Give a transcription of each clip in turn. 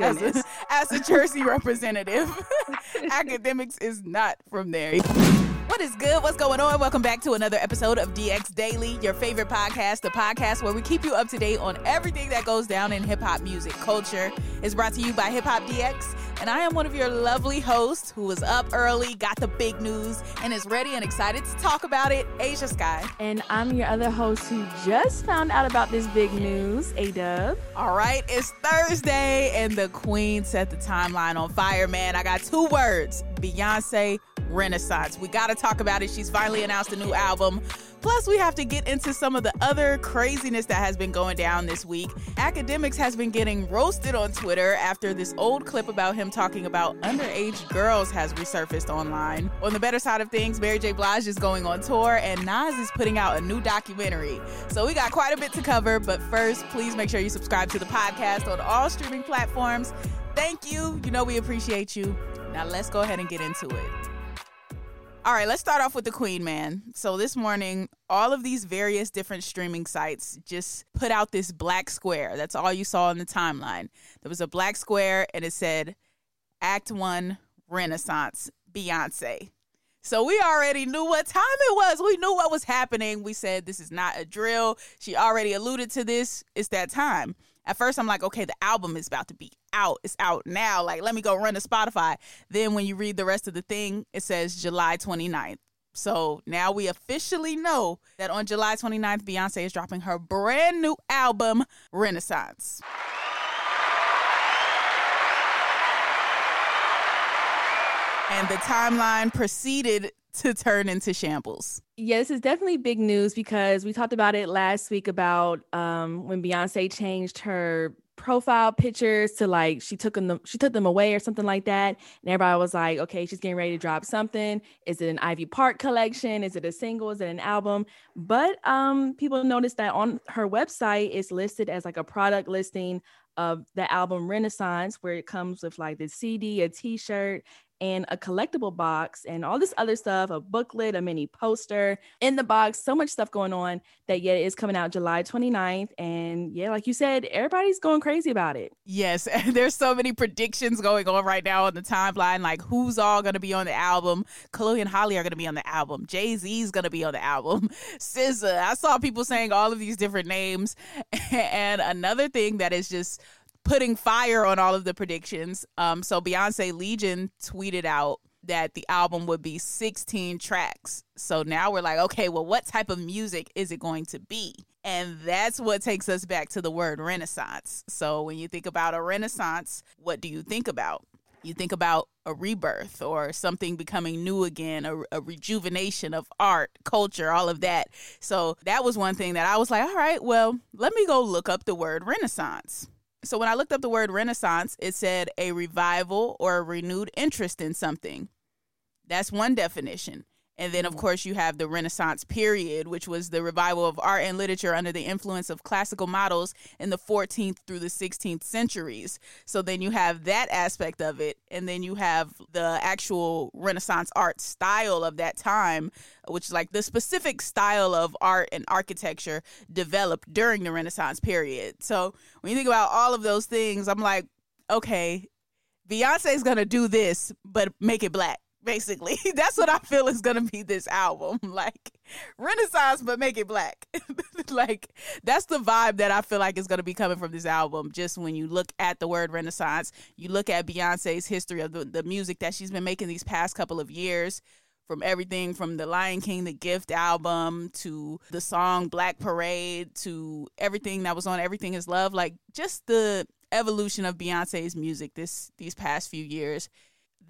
Goodness. As a, as a Jersey representative, Akademiks is not from there. What is good? What's going on? Welcome back to another episode of DX Daily, your favorite podcast, the podcast where we keep you up to date on everything that goes down in hip hop music culture. It's brought to you by Hip Hop DX, and I am one of your lovely hosts who was up early, got the big news, and is ready and excited to talk about it, Ashia Skye. And I'm your other host who just found out about this big news, A Dub. All right, it's Thursday, and the Queen set the timeline on fire, man. I got two words Beyonce Renaissance. We got to talk about it. She's finally announced a new album. Plus, we have to get into some of the other craziness that has been going down this week. Akademiks has been getting roasted on Twitter after this old clip about him talking about underage girls has resurfaced online. On the better side of things, Mary J. Blige is going on tour and Nas is putting out a new documentary. So we got quite a bit to cover, but first, please make sure you subscribe to the podcast on all streaming platforms. Thank you. You know we appreciate you. Now let's go ahead and get into it. All right, let's start off with the Queen, man. So this morning, all of these various different streaming sites just put out this black square. That's all you saw in the timeline. There was a black square and it said Act 1 Renaissance Beyonce. So we already knew what time it was. We knew what was happening. We said this is not a drill. She already alluded to this. It's that time. At first, I'm like, okay, the album is about to be out. It's out now. Like, let me go run to Spotify. Then when you read the rest of the thing, it says July 29th. So now we officially know that on July 29th, Beyonce is dropping her brand new album, Renaissance. And the timeline proceeded to turn into shambles. Yeah, this is definitely big news because we talked about it last week about um, when Beyonce changed her profile pictures to like she took them she took them away or something like that. And everybody was like okay she's getting ready to drop something. Is it an ivy park collection? Is it a single? Is it an album? But um people noticed that on her website it's listed as like a product listing of the album renaissance where it comes with like the cd a t-shirt and a collectible box and all this other stuff, a booklet, a mini poster in the box, so much stuff going on that yet is coming out July 29th. And yeah, like you said, everybody's going crazy about it. Yes, there's so many predictions going on right now on the timeline, like who's all gonna be on the album. Chloe and Halle are gonna be on the album. Jay-Z's gonna be on the album. SZA. I saw people saying all of these different names. and another thing that is just putting fire on all of the predictions. Um, so Beyonce Legion tweeted out that the album would be 16 tracks. So now we're like, okay, well, what type of music is it going to be? And that's what takes us back to the word renaissance. So when you think about a renaissance, what do you think about? You think about a rebirth or something becoming new again, a, a, rejuvenation of art, culture, all of that. So that was one thing that I was like, all right, well, let me go look up the word renaissance. So when I looked up the word renaissance, it said a revival or a renewed interest in something. That's one definition. And then, of course, you have the Renaissance period, which was the revival of art and literature under the influence of classical models in the 14th through the 16th centuries. So then you have that aspect of it. And then you have the actual Renaissance art style of that time, which is like the specific style of art and architecture developed during the Renaissance period. So when you think about all of those things, I'm like, okay, Beyonce's gonna do this, but make it black basically. That's what I feel is gonna be this album. Like Renaissance, but make it black. like that's the vibe that I feel like is gonna be coming from this album. Just when you look at the word Renaissance, you look at Beyonce's history of the, the music that she's been making these past couple of years. From everything from the Lion King, the Gift album, to the song Black Parade, to everything that was on Everything Is Love, like just the evolution of Beyonce's music this these past few years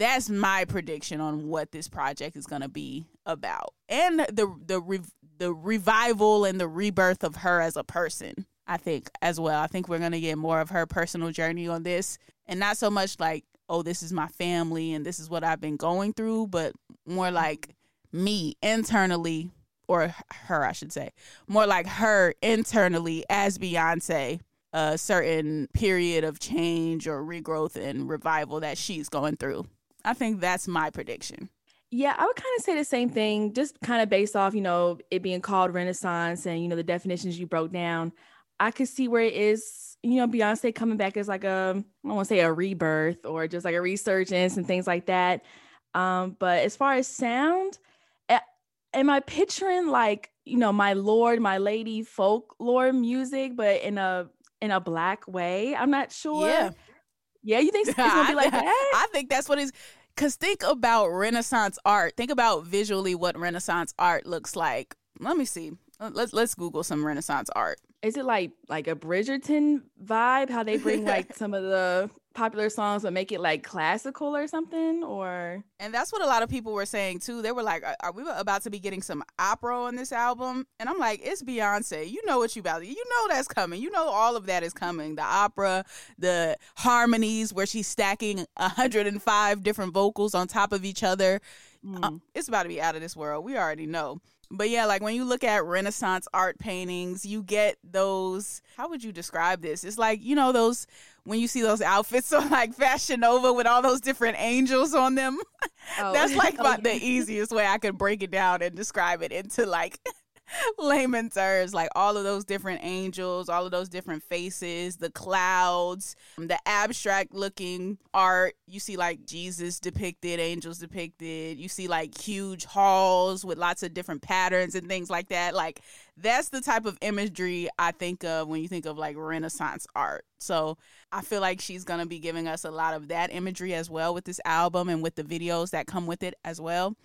that's my prediction on what this project is going to be about. And the the the revival and the rebirth of her as a person i think as well. I think we're going to get more of her personal journey on this. And not so much like oh this is my family and this is what I've been going through, but more like me internally or her I should say, more like her internally as Beyonce a certain period of change or regrowth and revival that she's going through. I think that's my prediction. Yeah, I would kind of say the same thing, just kind of based off, you know, it being called Renaissance and, you know, the definitions you broke down. I could see where it is, you know, Beyonce coming back as like a, I don't want to say a rebirth or just like a resurgence and things like that. Um, but as far as sound, am I picturing like, you know, my Lord, my lady folklore music, but in a in a black way. I'm not sure. Yeah. Yeah, you think it's gonna be like that? I think that's what is because think about Renaissance art. Think about visually what Renaissance art looks like. Let me see. Uh, let's let's Google some Renaissance art. Is it like like a Bridgerton vibe? How they bring like some of the popular songs but make it like classical or something or? And that's what a lot of people were saying too. They were like are, are we about to be getting some opera on this album. And i'm like it's beyonce. You know what you about you know that's coming. You know all of that is coming. The opera the harmonies where she's stacking 105 different vocals on top of each other. Mm. uh, it's about to be out of this world. We already know. But yeah, like when you look at Renaissance art paintings, you get those. How would you describe this? It's like, you know, those when you see those outfits on like Fashion Nova with all those different angels on them. Oh. That's like oh, about the easiest way I could break it down and describe it into like layman terms, like all of those different angels, all of those different faces, the clouds, um, the abstract looking art. You see like Jesus depicted, angels depicted. You see like huge halls with lots of different patterns and things like that. Like that's the type of imagery I think of when you think of like Renaissance art. So I feel like she's going to be giving us a lot of that imagery as well with this album and with the videos that come with it as well.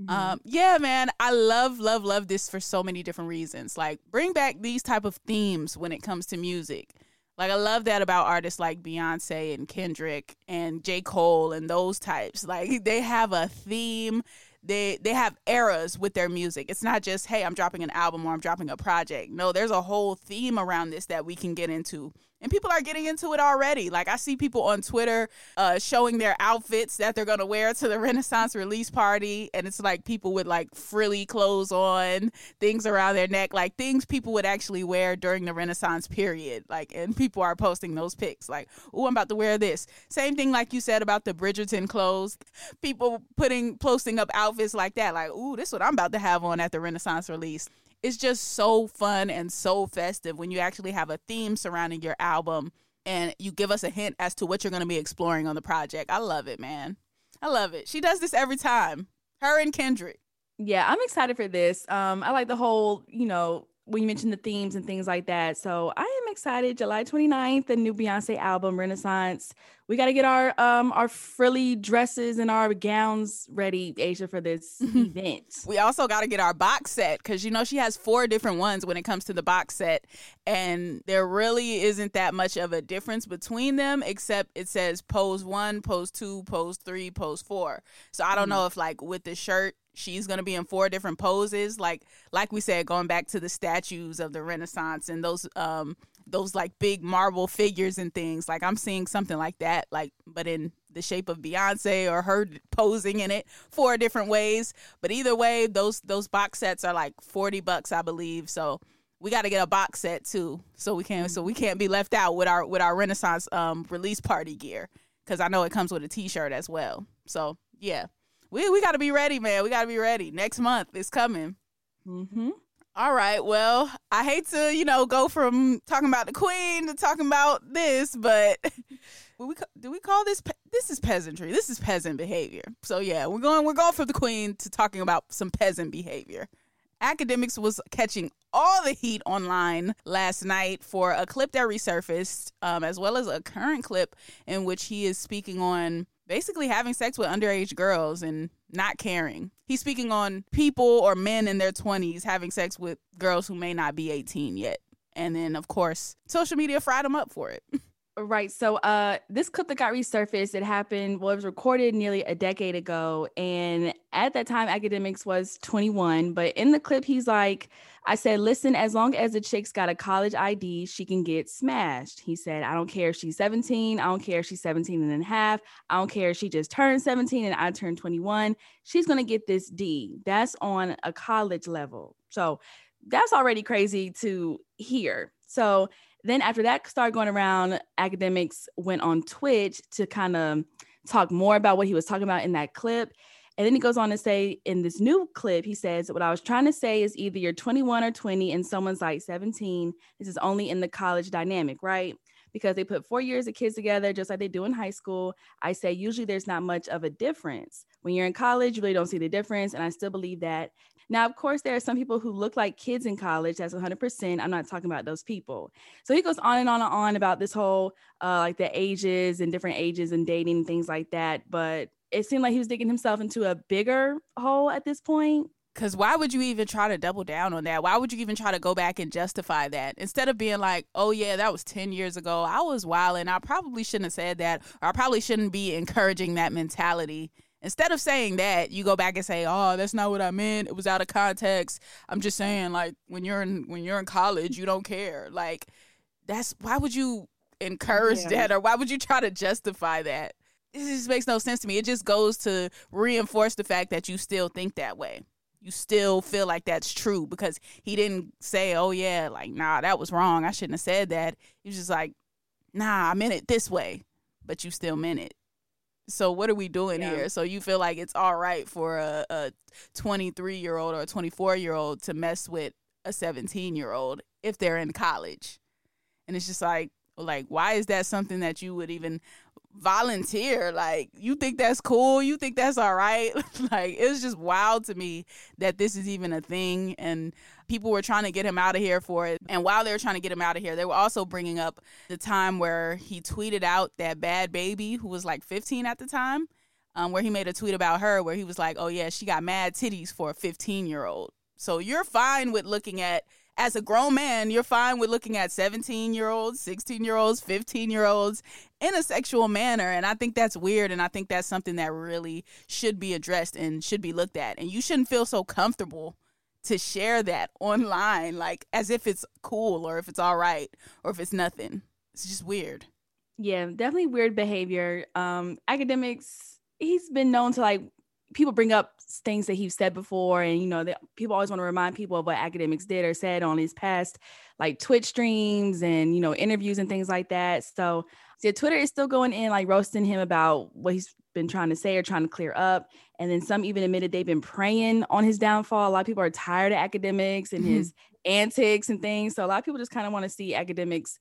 Mm-hmm. Um, yeah, man, I love, love, love this for so many different reasons. Like, bring back these type of themes when it comes to music. Like, I love that about artists like Beyonce and Kendrick and J. Cole and those types. Like, they have a theme. They they have eras with their music. It's not just hey, I'm dropping an album or I'm dropping a project. No, there's a whole theme around this that we can get into and people are getting into it already. Like I see people on Twitter uh, showing their outfits that they're gonna wear to the Renaissance release party, and it's like people with like frilly clothes on, things around their neck, like things people would actually wear during the Renaissance period. Like, and people are posting those pics, like, "Oh, I'm about to wear this." Same thing, like you said about the Bridgerton clothes. People putting posting up outfits like that, like, "Ooh, this is what I'm about to have on at the Renaissance release." It's just so fun and so festive when you actually have a theme surrounding your album and you give us a hint as to what you're going to be exploring on the project. I love it, man. I love it. She does this every time. Her and Kendrick. Yeah, I'm excited for this. Um, I like the whole, you know, when you mentioned the themes and things like that. So I am excited. July 29th, the new Beyonce album, Renaissance. We got to get our um our frilly dresses and our gowns ready, Ashia, for this event. We also got to get our box set because you know she has four different ones when it comes to the box set, and there really isn't that much of a difference between them, except it says pose one, pose two, pose three, pose four. So I don't mm-hmm. know if like with the shirt she's going to be in four different poses like like we said going back to the statues of the renaissance and those um those like big marble figures and things. Like i'm seeing something like that like but in the shape of beyonce or her posing in it four different ways. But either way those those box sets are like 40 bucks i believe. So we got to get a box set too so we can so we can't be left out with our with our renaissance um release party gear because i know it comes with a t-shirt as well. So yeah we we got to be ready, man. We got to be ready. Next month is coming. Mm-hmm. All right. Well, I hate to, you know, go from talking about the queen to talking about this, but we do we call this this is peasantry. This is peasant behavior. So yeah, we're going we're going from the queen to talking about some peasant behavior. Akademiks was catching all the heat online last night for a clip that resurfaced, um, as well as a current clip in which he is speaking on basically having sex with underage girls and not caring. He's speaking on people or men in their 20s having sex with girls who may not be 18 yet. And then, of course, social media fried him up for it. Right. So uh this clip that got resurfaced, it happened, well, it was recorded nearly a decade ago. And at that time, Akademiks was 21. But in the clip, he's like, I said, listen, as long as the chick's got a college ID, she can get smashed. He said, I don't care if she's 17. I don't care if she's 17 and a half. I don't care if she just turned 17 and I turned 21. She's to get this D. That's on a college level. So that's already crazy to hear. So then after that started going around, Akademiks went on Twitch to kind of talk more about what he was talking about in that clip. And then he goes on to say in this new clip, he says, What I was trying to say is either you're 21 or 20 and someone's like 17. This is only in the college dynamic, right? Because they put four years of kids together, just like they do in high school. I say usually there's not much of a difference. When you're in college, you really don't see the difference. And I still believe that. Now, of course, there are some people who look like kids in college. That's 100%. I'm not talking about those people. So he goes on and on and on about this whole, uh, like the ages and different ages and dating and things like that. But it seemed like he was digging himself into a bigger hole at this point. Because why would you even try to double down on that? Why would you even try to go back and justify that instead of being like, "Oh yeah, that was ten years ago. I was wild, and I probably shouldn't have said that, or I probably shouldn't be encouraging that mentality." Instead of saying that, you go back and say, "Oh, that's not what I meant. It was out of context. I'm just saying like when you're in when you're in college, you don't care." Like that's why would you encourage yeah. that or why would you try to justify that? It just makes no sense to me. It just goes to reinforce the fact that you still think that way. You still feel like that's true because he didn't say, "Oh yeah, like nah, that was wrong. I shouldn't have said that." He was just like, "Nah, I meant it this way." But you still meant it. So what are we doing yeah. here? So you feel like it's all right for a, a 23 year old or a 24 year old to mess with a 17 year old if they're in college, and it's just like like why is that something that you would even volunteer like you think that's cool you think that's all right? Like it was just wild to me that this is even a thing and people were trying to get him out of here for it. And while they were trying to get him out of here they were also bringing up the time where he tweeted out that Bhad Bhabie who was like 15 at the time um, where he made a tweet about her where he was like oh yeah she got mad titties for a 15 year old so you're fine with looking at as a grown man, you're fine with looking at 17 year olds, 16 year olds, 15 year olds in a sexual manner. And I think that's weird. And I think that's something that really should be addressed and should be looked at. And you shouldn't feel so comfortable to share that online, like as if it's cool or if it's all right or if it's nothing. It's just weird. Yeah, definitely weird behavior. Um, Akademiks, he's been known to like people bring up things that he's said before and you know that people always want to remind people of what Akademiks did or said on his past like twitch streams and you know interviews and things like that so yeah twitter is still going in like roasting him about what he's been trying to say or trying to clear up. And then some even admitted they've been praying on his downfall. A lot of people are tired of Akademiks and mm-hmm. his antics and things. So a lot of people just kind of want to see Akademiks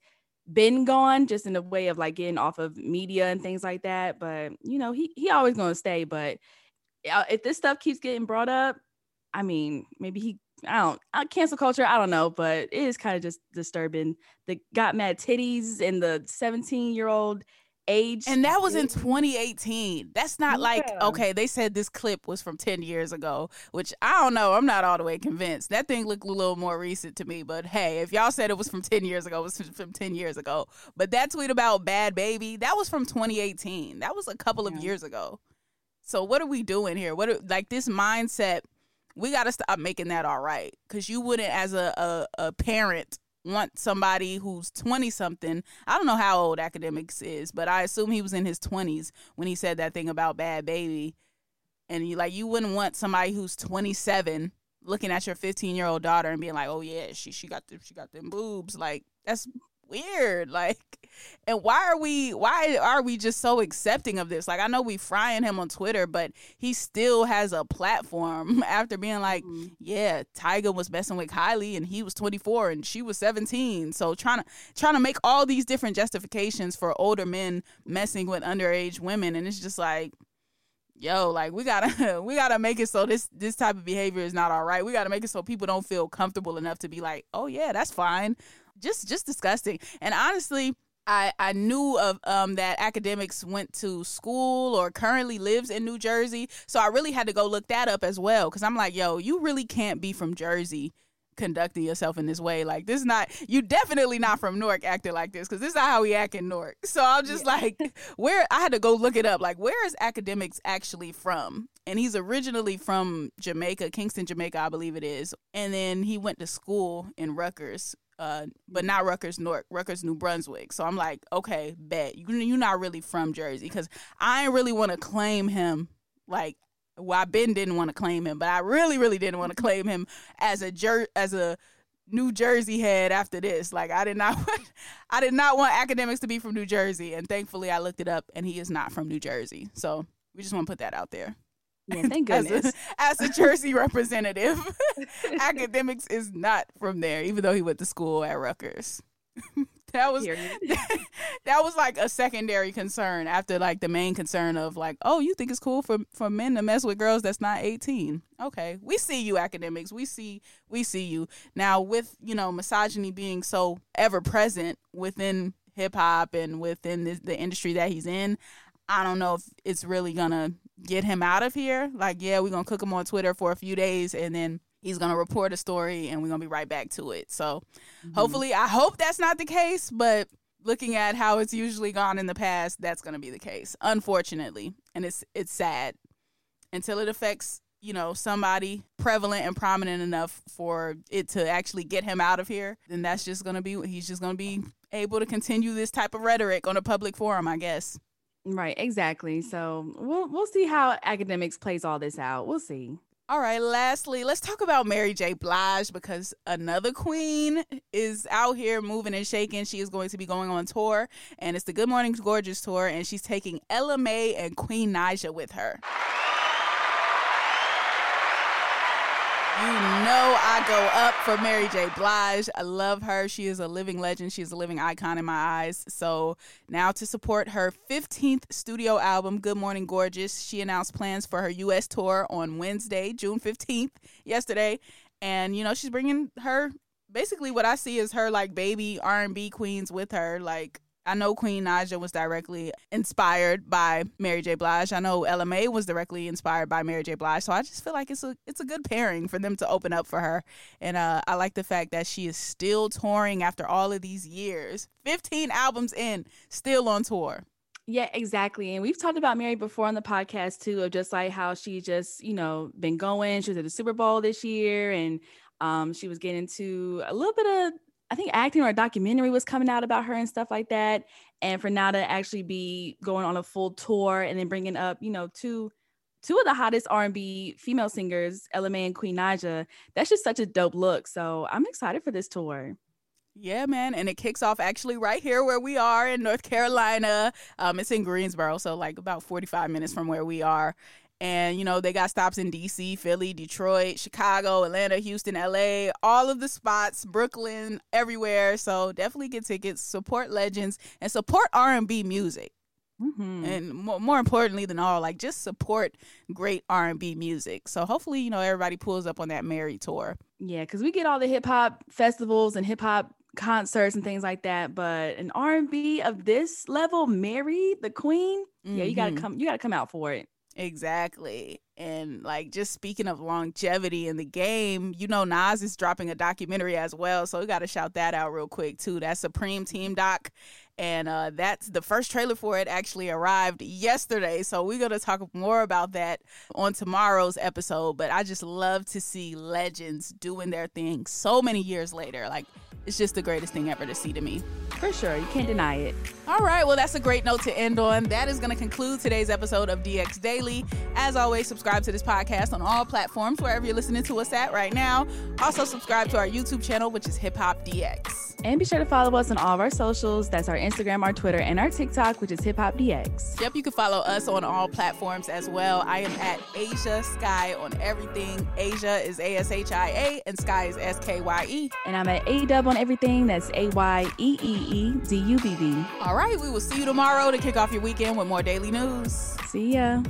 been gone just in a way of like getting off of media and things like that. But you know he he always to stay. But if this stuff keeps getting brought up, I mean, maybe he I don't uh, cancel culture. I don't know, but it is kind of just disturbing. The got mad titties and the 17 year old age, and that was in 2018. That's not yeah. like okay. They said this clip was from 10 years ago, which I don't know. I'm not all the way convinced. That thing looked a little more recent to me. But hey, if y'all said it was from 10 years ago, it was from 10 years ago. But that tweet about Bhad Bhabie, that was from 2018. That was a couple yeah. of years ago. So what are we doing here? What are, like this mindset? We got to stop making that all right because you wouldn't, as a, a, a parent, want somebody who's 20 something. I don't know how old Akademiks is, but I assume he was in his 20s when he said that thing about Bhad Bhabie. And you like you wouldn't want somebody who's 27 looking at your 15 year old daughter and being like, "Oh yeah, she she got the, she got them boobs." Like that's weird. Like, and why are we why are we just so accepting of this? Like, I know we frying him on Twitter, but he still has a platform after being like, mm-hmm. yeah, Tyga was messing with Kylie and he was 24 and she was 17. So trying to trying to make all these different justifications for older men messing with underage women, and it's just like yo like we gotta we gotta make it so this this type of behavior is not all right we gotta make it so people don't feel comfortable enough to be like oh yeah that's fine just just disgusting. And honestly, I, I knew of um, that Akademiks went to school or currently lives in New Jersey. So I really had to go look that up as well because I'm like, yo, you really can't be from Jersey conducting yourself in this way. Like this is not you definitely not from Newark acting like this because this is not how we act in Newark. So I'm just yeah. like, where I had to go look it up. Like, where is Akademiks actually from? And he's originally from Jamaica, Kingston, Jamaica, I believe it is. And then he went to school in Rutgers, uh, but not Rutgers, Newark, Rutgers, New Brunswick. So I'm like, okay, bet you you're not really from Jersey because I ain't really want to claim him like well, I Ben didn't want to claim him, but I really, really didn't want to claim him as a jer- as a New Jersey head after this. Like I did not I did not want Akademiks to be from New Jersey. And thankfully I looked it up and he is not from New Jersey. So we just want to put that out there. Yeah, thank goodness. as, a, as a Jersey representative, Akademiks is not from there, even though he went to school at Rutgers. that was that was like a secondary concern after like the main concern of like oh you think it's cool for for men to mess with girls that's not 18 okay we see you Akademiks. we see we see you now with you know misogyny being so ever present within hip hop and within the, the industry that he's in i don't know if it's really gonna get him out of here like yeah we're gonna cook him on twitter for a few days and then he's going to report a story and we're going to be right back to it. So mm-hmm. hopefully, I hope that's not the case, but looking at how it's usually gone in the past, that's going to be the case, unfortunately. And it's it's sad until it affects, you know, somebody prevalent and prominent enough for it to actually get him out of here, then that's just going to be he's just going to be able to continue this type of rhetoric on a public forum, I guess. Right, exactly. So we'll we'll see how Akademiks plays all this out. We'll see. All right, lastly, let's talk about Mary J. Blige because another queen is out here moving and shaking. She is going to be going on tour, and it's the Good Morning Gorgeous tour, and she's taking Ella Mai and Queen Naija with her. You know I go up for Mary J. Blige. I love her. She is a living legend. She is a living icon in my eyes. So now to support her 15th studio album, Good Morning Gorgeous, she announced plans for her U.S. tour on Wednesday, June 15th, yesterday. And, you know, she's bringing her, basically what I see is her, like, baby R&B queens with her. Like, I know Queen Naija was directly inspired by Mary J. Blige. I know Ella Mai was directly inspired by Mary J. Blige. So I just feel like it's a it's a good pairing for them to open up for her. And uh, I like the fact that she is still touring after all of these years. 15 albums in, still on tour. Yeah, exactly. And we've talked about Mary before on the podcast too, of just like how she just, you know, been going. She was at the Super Bowl this year and um, she was getting into a little bit of I think acting or a documentary was coming out about her and stuff like that. And for now to actually be going on a full tour and then bringing up, you know, two two of the hottest R&B female singers, Mai and Queen Naija, that's just such a dope look. So I'm excited for this tour. Yeah, man, and it kicks off actually right here where we are in North Carolina. Um, it's in Greensboro, so like about 45 minutes from where we are. And, you know, they got stops in DC, Philly, Detroit, Chicago, Atlanta, Houston, LA, all of the spots, Brooklyn, everywhere. So definitely get tickets, support legends, and support R&B music. Mm-hmm. And more, more importantly than all, like just support great R and B music. So hopefully, you know, everybody pulls up on that Mary tour. Yeah, because we get all the hip hop festivals and hip hop concerts and things like that, but an R and B of this level, Mary the Queen, mm-hmm. yeah, you gotta mm-hmm. come, you gotta come out for it. Exactly. And like just speaking of longevity in the game, you know Nas is dropping a documentary as well. So we gotta shout that out real quick too. That Supreme Team Doc. And uh, that's the first trailer for it actually arrived yesterday. So we're gonna talk more about that on tomorrow's episode. But I just love to see legends doing their thing so many years later. Like it's just the greatest thing ever to see to me. For sure. You can't deny it. All right. Well, that's a great note to end on. That is going to conclude today's episode of DX Daily. As always, subscribe to this podcast on all platforms, wherever you're listening to us at right now. Also, subscribe to our YouTube channel, which is Hip Hop DX. And be sure to follow us on all of our socials. That's our Instagram, our Twitter, and our TikTok, which is Hip Hop DX. Yep, you can follow us on all platforms as well. I am at Ashia Skye on everything. Ashia is A S H I A, and Skye is S K Y E. And I'm at A Dub on everything. That's A Y E E E D U B B. All right, we will see you tomorrow to kick off your weekend with more daily news. See ya.